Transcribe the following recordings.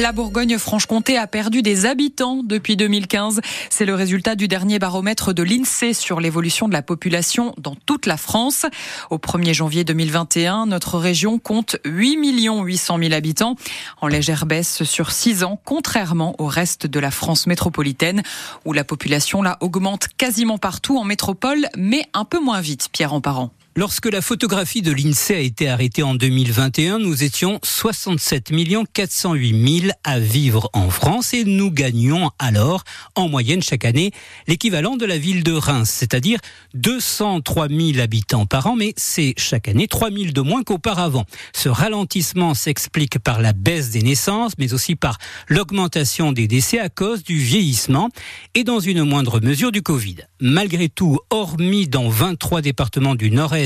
La Bourgogne-Franche-Comté a perdu des habitants depuis 2015. C'est le résultat du dernier baromètre de l'INSEE sur l'évolution de la population dans toute la France. Au 1er janvier 2021, notre région compte 8 800 000 habitants, en légère baisse sur 6 ans, contrairement au reste de la France métropolitaine, où la population là augmente quasiment partout en métropole, mais un peu moins vite, Pierre en parent. Lorsque la photographie de l'INSEE a été arrêtée en 2021, nous étions 67 408 000 à vivre en France et nous gagnions alors en moyenne chaque année l'équivalent de la ville de Reims, c'est-à-dire 203 000 habitants par an, mais c'est chaque année 3 000 de moins qu'auparavant. Ce ralentissement s'explique par la baisse des naissances, mais aussi par l'augmentation des décès à cause du vieillissement et dans une moindre mesure du Covid. Malgré tout, hormis dans 23 départements du Nord-Est,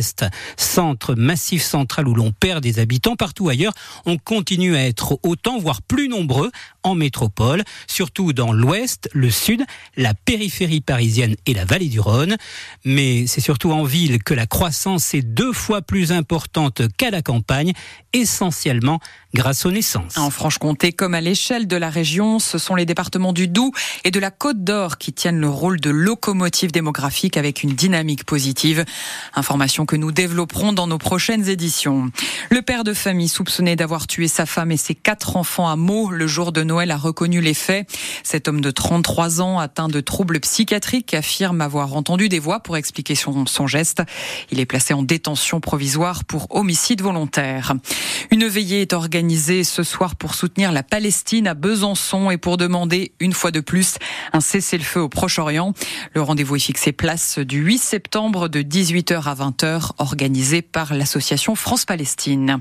centre massif central où l'on perd des habitants. Partout ailleurs, on continue à être autant, voire plus nombreux en métropole, surtout dans l'ouest, le sud, la périphérie parisienne et la vallée du Rhône. Mais c'est surtout en ville que la croissance est deux fois plus importante qu'à la campagne, essentiellement grâce aux naissances. En Franche-Comté, comme à l'échelle de la région, ce sont les départements du Doubs et de la Côte d'Or qui tiennent le rôle de locomotive démographique avec une dynamique positive. Information que nous développerons dans nos prochaines éditions. Le père de famille soupçonné d'avoir tué sa femme et ses quatre enfants à Meaux le jour de Noël a reconnu les faits. Cet homme de 33 ans atteint de troubles psychiatriques affirme avoir entendu des voix pour expliquer son, son geste. Il est placé en détention provisoire pour homicide volontaire. Une veillée est organisée ce soir pour soutenir la Palestine à Besançon et pour demander une fois de plus un cessez-le-feu au Proche-Orient. Le rendez-vous est fixé place du 8 septembre de 18h à 20h organisée par l'association France-Palestine.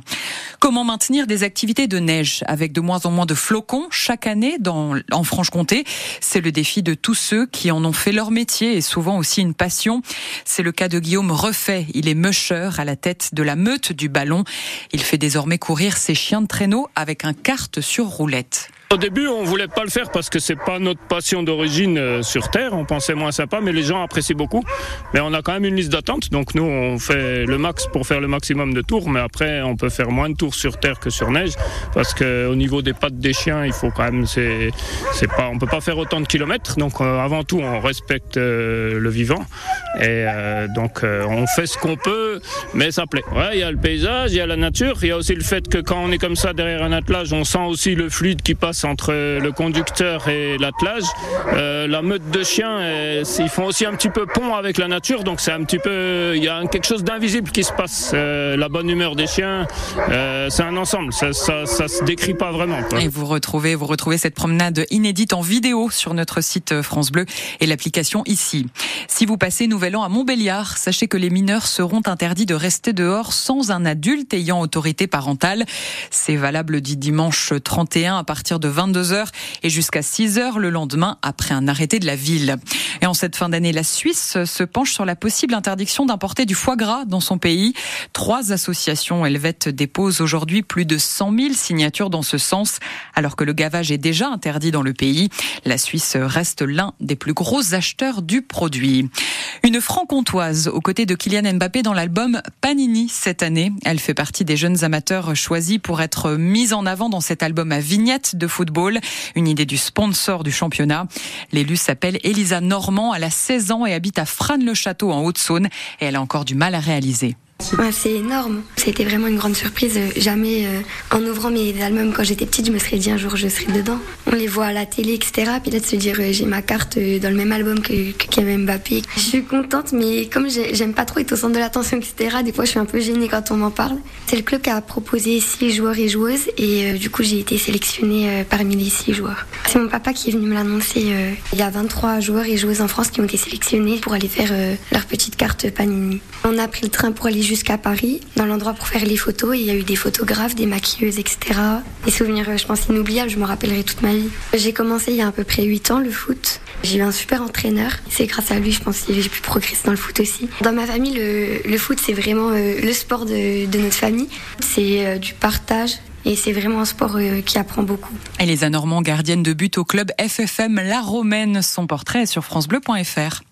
Comment maintenir des activités de neige avec de moins en moins de flocons chaque année en Franche-Comté C'est le défi de tous ceux qui en ont fait leur métier et souvent aussi une passion. C'est le cas de Guillaume Refait. Il est musher à la tête de la meute du ballon. Il fait désormais courir ses chiens de traîneau avec un kart sur roulette. Au début, on voulait pas le faire parce que c'est pas notre passion d'origine euh, sur Terre. On pensait moins sympa, mais les gens apprécient beaucoup. Mais on a quand même une liste d'attente, donc nous, on fait le max pour faire le maximum de tours. Mais après, on peut faire moins de tours sur Terre que sur neige, parce que au niveau des pattes des chiens, il faut quand même, c'est, c'est pas, on peut pas faire autant de kilomètres. Donc euh, avant tout, on respecte euh, le vivant, et donc on fait ce qu'on peut, mais ça plaît. Ouais, il y a le paysage, il y a la nature, il y a aussi le fait que quand on est comme ça derrière un attelage, on sent aussi le fluide qui passe entre le conducteur et l'attelage. Euh, la meute de chiens, euh, ils font aussi un petit peu pont avec la nature, donc c'est un petit peu, il y a quelque chose d'invisible qui se passe. Euh, la bonne humeur des chiens, c'est un ensemble, ça, ça, se décrit pas vraiment. Et vous retrouvez, vous retrouvez cette promenade inédite en vidéo sur notre site France Bleu et l'application ici. Si vous passez Nouvel An à Montbéliard, sachez que les mineurs seront interdits de rester dehors sans un adulte ayant autorité parentale. C'est valable du dimanche 31 à partir de 22h et jusqu'à 6h le lendemain après un arrêté de la ville. Et en cette fin d'année, la Suisse se penche sur la possible interdiction d'importer du foie gras dans son pays. Trois associations helvètes déposent aujourd'hui plus de 100 000 signatures dans ce sens, alors que le gavage est déjà interdit dans le pays. La Suisse reste l'un des plus gros acheteurs du produit. Une franc-comtoise aux côtés de Kylian Mbappé dans l'album Panini cette année. Elle fait partie des jeunes amateurs choisis pour être mise en avant dans cet album à vignettes de football, une idée du sponsor du championnat. L'élu s'appelle Elisa Normand, elle a 16 ans et habite à Frane-le-Château en Haute-Saône et elle a encore du mal à réaliser c'est énorme. C'était vraiment une grande surprise. Jamais, euh, en ouvrant mes albums quand j'étais petite, je me serais dit un jour je serai dedans. On les voit à la télé, etc. Puis là, de se dire euh, j'ai ma carte euh, dans le même album que, que Mbappé. Je suis contente, mais comme j'aime pas trop être au centre de l'attention, etc., des fois je suis un peu gênée quand on m'en parle. C'est le club qui a proposé six joueurs et joueuses, et du coup j'ai été sélectionnée parmi les six joueurs. C'est mon papa qui est venu me l'annoncer. il y a 23 joueurs et joueuses en France qui ont été sélectionnés pour aller faire leur petite carte Panini. On a pris le train pour aller jusqu'à Paris, dans l'endroit pour faire les photos. Il y a eu des photographes, des maquilleuses, etc. Des souvenirs, je pense, inoubliables. Je me rappellerai toute ma vie. J'ai commencé il y a à peu près 8 ans le foot. J'ai eu un super entraîneur. C'est grâce à lui, je pense, que j'ai pu progresser dans le foot aussi. Dans ma famille, le, foot, c'est vraiment euh, le sport de, notre famille. C'est euh, du partage, et c'est vraiment un sport euh, qui apprend beaucoup. Et les Normand, gardienne de but au club FFM La Romaine, son portrait sur francebleu.fr.